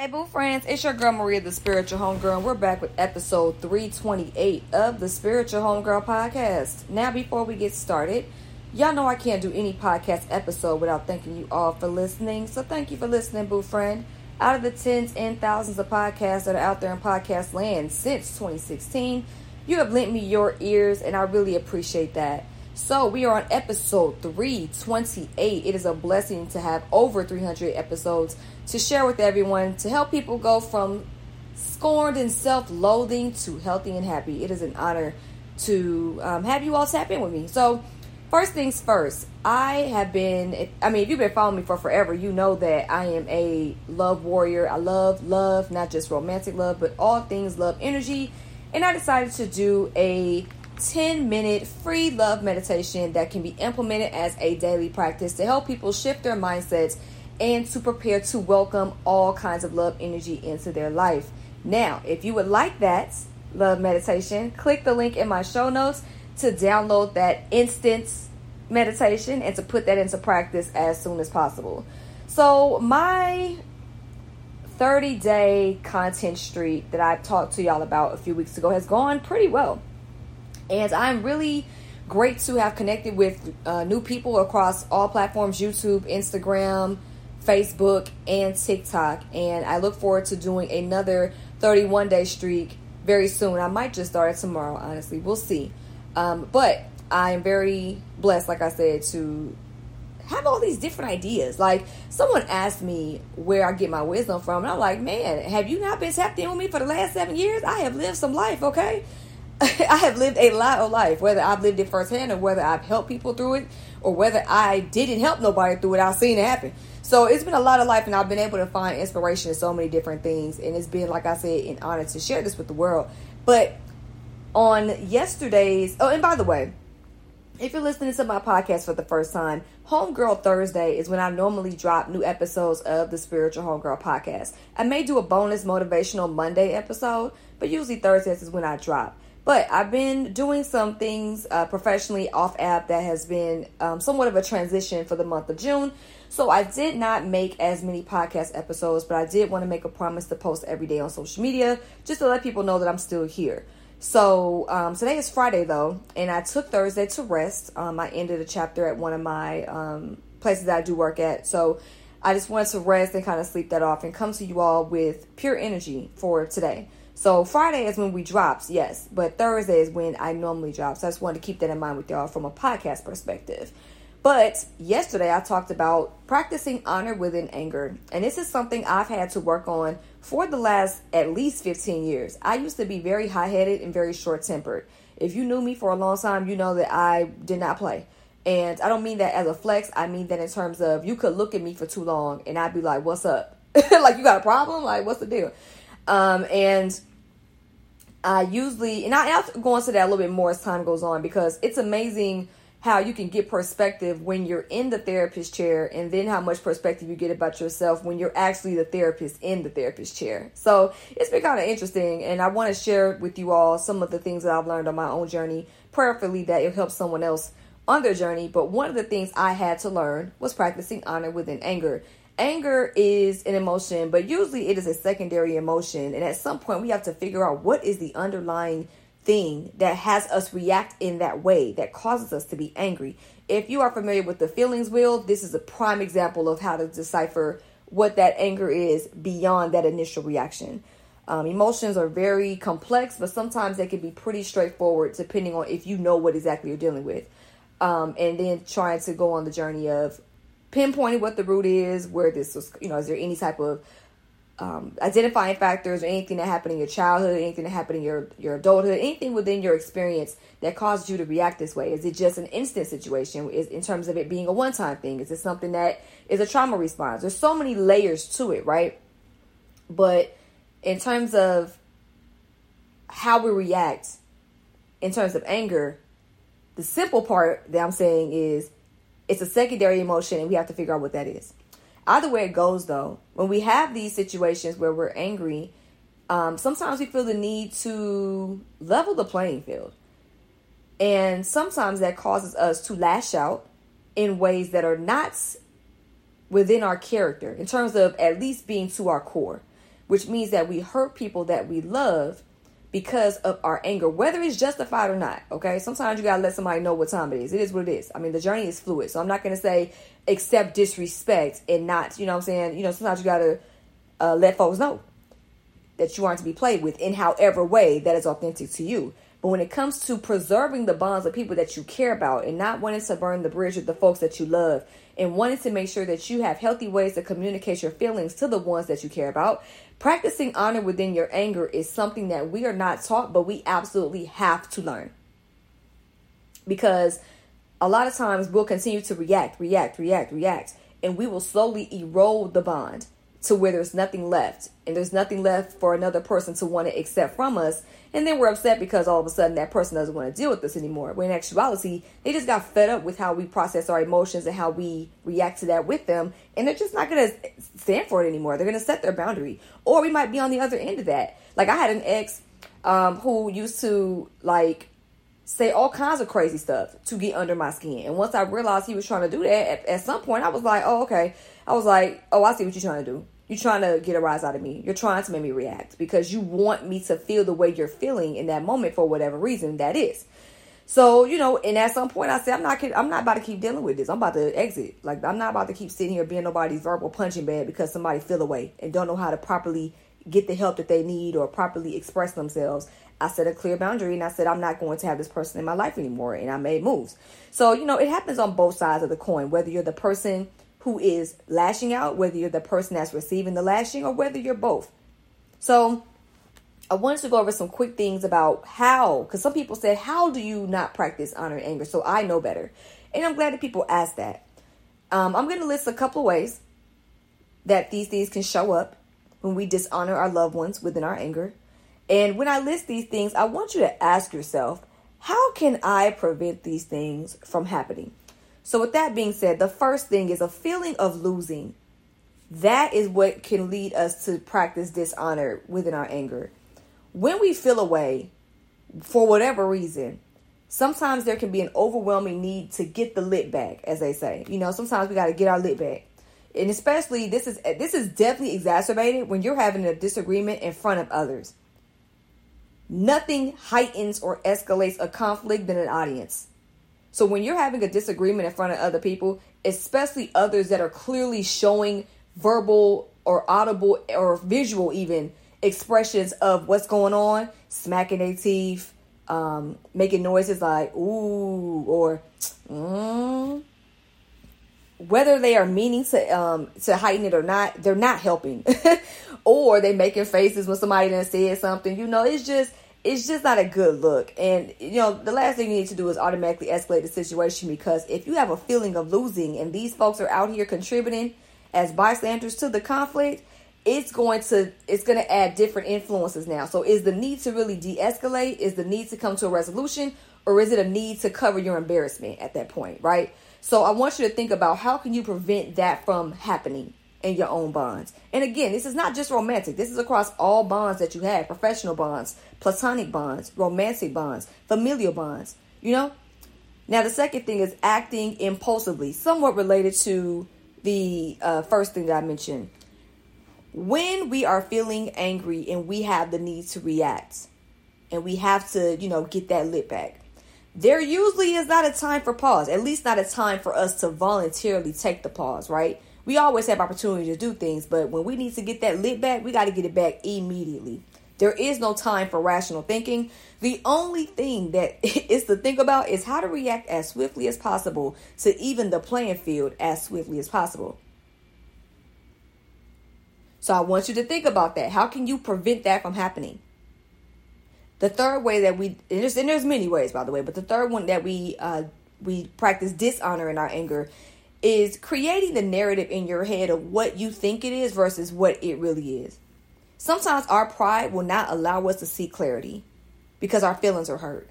Hey, boo friends, it's your girl Maria, the spiritual homegirl, and we're back with episode 328 of the Spiritual Homegirl podcast. Now, before we get started, y'all know I can't do any podcast episode without thanking you all for listening. So, thank you for listening, boo friend. Out of the tens and thousands of podcasts that are out there in podcast land since 2016, you have lent me your ears, and I really appreciate that. So, we are on episode 328. It is a blessing to have over 300 episodes to share with everyone to help people go from scorned and self loathing to healthy and happy. It is an honor to um, have you all tap in with me. So, first things first, I have been, I mean, if you've been following me for forever, you know that I am a love warrior. I love love, not just romantic love, but all things love energy. And I decided to do a 10 minute free love meditation that can be implemented as a daily practice to help people shift their mindsets and to prepare to welcome all kinds of love energy into their life. Now, if you would like that love meditation, click the link in my show notes to download that instant meditation and to put that into practice as soon as possible. So, my 30 day content streak that I talked to y'all about a few weeks ago has gone pretty well. And I'm really great to have connected with uh, new people across all platforms YouTube, Instagram, Facebook, and TikTok. And I look forward to doing another 31 day streak very soon. I might just start it tomorrow, honestly. We'll see. Um, but I am very blessed, like I said, to have all these different ideas. Like someone asked me where I get my wisdom from, and I'm like, man, have you not been tapped in with me for the last seven years? I have lived some life, okay? I have lived a lot of life, whether I've lived it firsthand or whether I've helped people through it or whether I didn't help nobody through it. I've seen it happen. So it's been a lot of life, and I've been able to find inspiration in so many different things. And it's been, like I said, an honor to share this with the world. But on yesterday's, oh, and by the way, if you're listening to my podcast for the first time, Homegirl Thursday is when I normally drop new episodes of the Spiritual Homegirl podcast. I may do a bonus motivational Monday episode, but usually Thursdays is when I drop. But I've been doing some things uh, professionally off app that has been um, somewhat of a transition for the month of June. So I did not make as many podcast episodes, but I did want to make a promise to post every day on social media just to let people know that I'm still here. So um, today is Friday though, and I took Thursday to rest. Um, I ended a chapter at one of my um, places that I do work at. So I just wanted to rest and kind of sleep that off and come to you all with pure energy for today. So Friday is when we drops, yes, but Thursday is when I normally drop. So I just wanted to keep that in mind with y'all from a podcast perspective. But yesterday I talked about practicing honor within anger. And this is something I've had to work on for the last at least 15 years. I used to be very high headed and very short tempered. If you knew me for a long time, you know that I did not play. And I don't mean that as a flex. I mean that in terms of you could look at me for too long and I'd be like, what's up? like, you got a problem? Like, what's the deal? Um, and I usually, and, I, will go into that a little bit more as time goes on because it's amazing how you can get perspective when you're in the therapist chair and then how much perspective you get about yourself when you're actually the therapist in the therapist chair. So it's been kind of interesting and I want to share with you all some of the things that I've learned on my own journey, prayerfully that it helps someone else on their journey. But one of the things I had to learn was practicing honor within anger anger is an emotion, but usually it is a secondary emotion. And at some point, we have to figure out what is the underlying thing that has us react in that way that causes us to be angry. If you are familiar with the feelings wheel, this is a prime example of how to decipher what that anger is beyond that initial reaction. Um, emotions are very complex, but sometimes they can be pretty straightforward depending on if you know what exactly you're dealing with. Um, and then trying to go on the journey of pinpointing what the root is, where this was, you know, is there any type of um, identifying factors or anything that happened in your childhood, anything that happened in your, your adulthood, anything within your experience that caused you to react this way? Is it just an instant situation is, in terms of it being a one time thing? Is it something that is a trauma response? There's so many layers to it, right? But in terms of how we react in terms of anger, the simple part that I'm saying is it's a secondary emotion, and we have to figure out what that is. Either way it goes, though, when we have these situations where we're angry, um, sometimes we feel the need to level the playing field. And sometimes that causes us to lash out in ways that are not within our character, in terms of at least being to our core. which means that we hurt people that we love because of our anger, whether it's justified or not. Okay, sometimes you gotta let somebody know what time it is. It is what it is. I mean, the journey is fluid, so I'm not gonna say accept disrespect and not, you know, what I'm saying, you know, sometimes you gotta uh, let folks know that you aren't to be played with in however way that is authentic to you. But when it comes to preserving the bonds of people that you care about and not wanting to burn the bridge with the folks that you love and wanting to make sure that you have healthy ways to communicate your feelings to the ones that you care about, practicing honor within your anger is something that we are not taught, but we absolutely have to learn. Because a lot of times we'll continue to react, react, react, react, and we will slowly erode the bond to where there's nothing left and there's nothing left for another person to want to accept from us and then we're upset because all of a sudden that person doesn't want to deal with us anymore. When in actuality they just got fed up with how we process our emotions and how we react to that with them and they're just not going to stand for it anymore. They're going to set their boundary. Or we might be on the other end of that. Like i had an ex um, who used to like say all kinds of crazy stuff to get under my skin. And once I realized he was trying to do that, at, at, some point I was like, oh, okay. I was like, oh, I see what you're trying to do. You're trying to get a rise out of me. You're trying to make me react because you want me to feel the way you're feeling in that moment for whatever reason that is. So you know, and at some point I said, I'm not, I'm not about to keep dealing with this. I'm about to exit. Like I'm not about to keep sitting here being nobody's verbal punching bag because somebody feel away and don't know how to properly get the help that they need or properly express themselves I set a clear boundary and I said, I'm not going to have this person in my life anymore. And I made moves. So, you know, it happens on both sides of the coin, whether you're the person who is lashing out, whether you're the person that's receiving the lashing, or whether you're both. So, I wanted to go over some quick things about how, because some people said, How do you not practice honor and anger? So I know better. And I'm glad that people ask that. Um, I'm going to list a couple of ways that these things can show up when we dishonor our loved ones within our anger. And when I list these things, I want you to ask yourself, how can I prevent these things from happening? So, with that being said, the first thing is a feeling of losing. That is what can lead us to practice dishonor within our anger. When we feel away, for whatever reason, sometimes there can be an overwhelming need to get the lit back, as they say. You know, sometimes we got to get our lit back. And especially this is this is definitely exacerbated when you're having a disagreement in front of others. Nothing heightens or escalates a conflict than an audience. So when you're having a disagreement in front of other people, especially others that are clearly showing verbal or audible or visual even expressions of what's going on, smacking their teeth, um, making noises like ooh or mm, whether they are meaning to um, to heighten it or not, they're not helping. or they making faces when somebody done said something. You know, it's just it's just not a good look. And you know, the last thing you need to do is automatically escalate the situation because if you have a feeling of losing and these folks are out here contributing as bystanders to the conflict, it's going to it's going to add different influences now. So is the need to really de-escalate? Is the need to come to a resolution or is it a need to cover your embarrassment at that point, right? So I want you to think about how can you prevent that from happening? in your own bonds. And again, this is not just romantic. This is across all bonds that you have professional bonds, platonic bonds, romantic bonds, familial bonds, you know? Now, the second thing is acting impulsively, somewhat related to the uh, first thing that I mentioned. When we are feeling angry and we have the need to react and we have to, you know, get that lit back, there usually is not a time for pause, at least not a time for us to voluntarily take the pause, right? we always have opportunity to do things, but when we need to get that lit back, we got to get it back immediately. There is no time for rational thinking. The only thing that is to think about is how to react as swiftly as possible to even the playing field as swiftly as possible. So I want you to think about that. How can you prevent that from happening? The third way that we and there's, and there's many ways by the way, but the third one that we uh, we practice dishonor in our anger is creating the narrative in your head of what you think it is versus what it really is. Sometimes our pride will not allow us to see clarity because our feelings are hurt.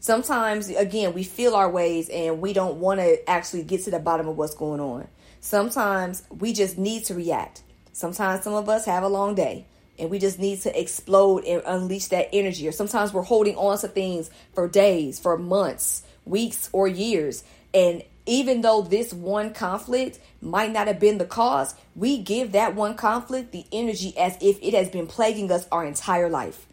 Sometimes, again, we feel our ways and we don't want to actually get to the bottom of what's going on. Sometimes we just need to react. Sometimes some of us have a long day and we just need to explode and unleash that energy. Or sometimes we're holding on to things for days, for months, weeks, or years and even though this one conflict might not have been the cause, we give that one conflict the energy as if it has been plaguing us our entire life.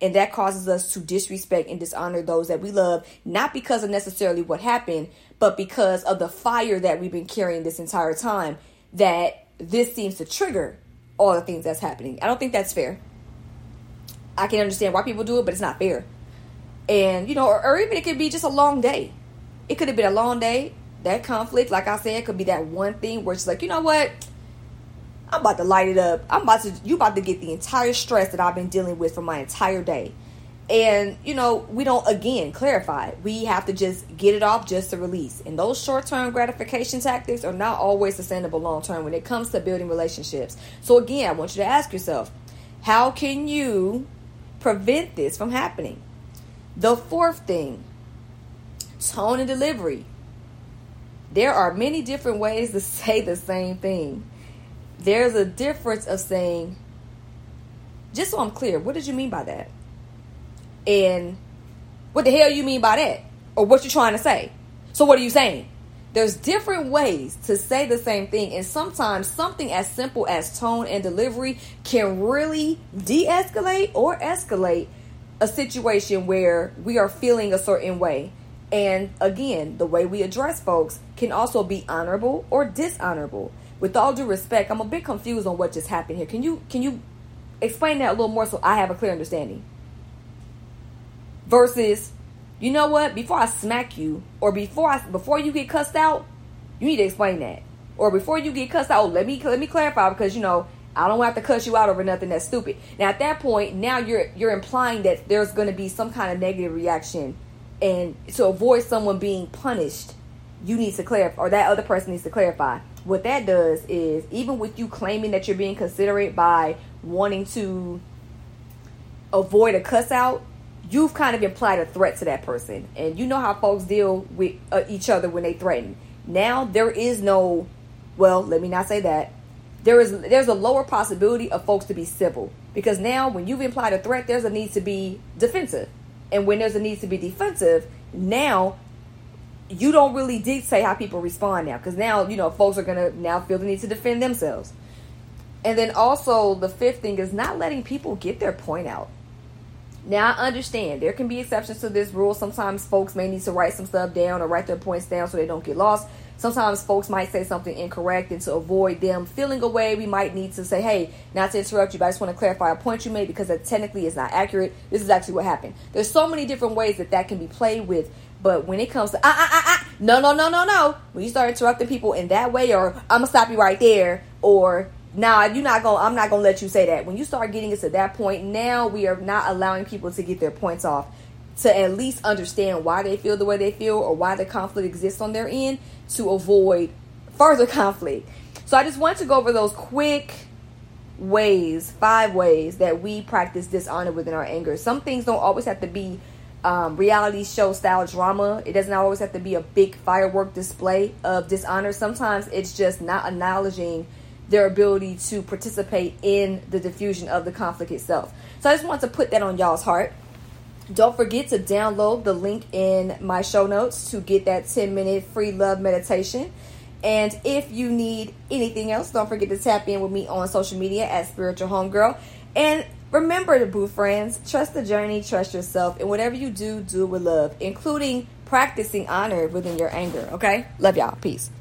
And that causes us to disrespect and dishonor those that we love, not because of necessarily what happened, but because of the fire that we've been carrying this entire time. That this seems to trigger all the things that's happening. I don't think that's fair. I can understand why people do it, but it's not fair. And, you know, or, or even it could be just a long day. It could have been a long day. That conflict, like I said, could be that one thing where it's like, you know what? I'm about to light it up. I'm about to you about to get the entire stress that I've been dealing with for my entire day. And you know, we don't again clarify. We have to just get it off just to release. And those short-term gratification tactics are not always sustainable long term when it comes to building relationships. So again, I want you to ask yourself, how can you prevent this from happening? The fourth thing, tone and delivery. There are many different ways to say the same thing there's a difference of saying, just so I'm clear, what did you mean by that? And what the hell you mean by that? Or what you're trying to say? So what are you saying? There's different ways to say the same thing, and sometimes something as simple as tone and delivery can really de escalate or escalate a situation where we are feeling a certain way. And again, the way we address folks can also be honorable or dishonorable with all due respect, I'm a bit confused on what just happened here. Can you can you explain that a little more so I have a clear understanding? Versus, you know what? Before I smack you, or before I before you get cussed out, you need to explain that. Or before you get cussed out, let me let me clarify because you know I don't have to cuss you out over nothing that's stupid. Now at that point, now you're you're implying that there's going to be some kind of negative reaction, and to avoid someone being punished, you need to clarify, or that other person needs to clarify what that does is even with you claiming that you're being considerate by wanting to avoid a cuss out, you've kind of implied a threat to that person. And you know how folks deal with uh, each other when they threaten. Now there is no well, let me not say that. There is there's a lower possibility of folks to be civil because now when you've implied a threat, there's a need to be defensive. And when there's a need to be defensive, now you don't really dictate how people respond now because now you know folks are gonna now feel the need to defend themselves and then also the fifth thing is not letting people get their point out now i understand. There can be exceptions to this rule. Sometimes folks may need to write some stuff down or write their points down so they don't get lost. Sometimes folks might say something incorrect and to avoid them feeling away we might need to say hey not to interrupt you but i just want to clarify a point you made because that technically is not accurate. This is actually what happened. There's so many different ways that that can be played with but when it comes to ah ah ah ah no no no no no when you start interrupting people in that way or I'm gonna stop you right there or nah you're not gonna I'm not gonna let you say that when you start getting us to that point now we are not allowing people to get their points off to at least understand why they feel the way they feel or why the conflict exists on their end to avoid further conflict. So I just want to go over those quick ways, five ways that we practice dishonor within our anger. Some things don't always have to be um, reality show style drama. It doesn't always have to be a big firework display of dishonor. Sometimes it's just not acknowledging their ability to participate in the diffusion of the conflict itself. So I just want to put that on y'all's heart. Don't forget to download the link in my show notes to get that 10 minute free love meditation. And if you need anything else, don't forget to tap in with me on social media at Spiritual Homegirl. And Remember, the boo friends, trust the journey, trust yourself, and whatever you do, do with love, including practicing honor within your anger. Okay? Love y'all. Peace.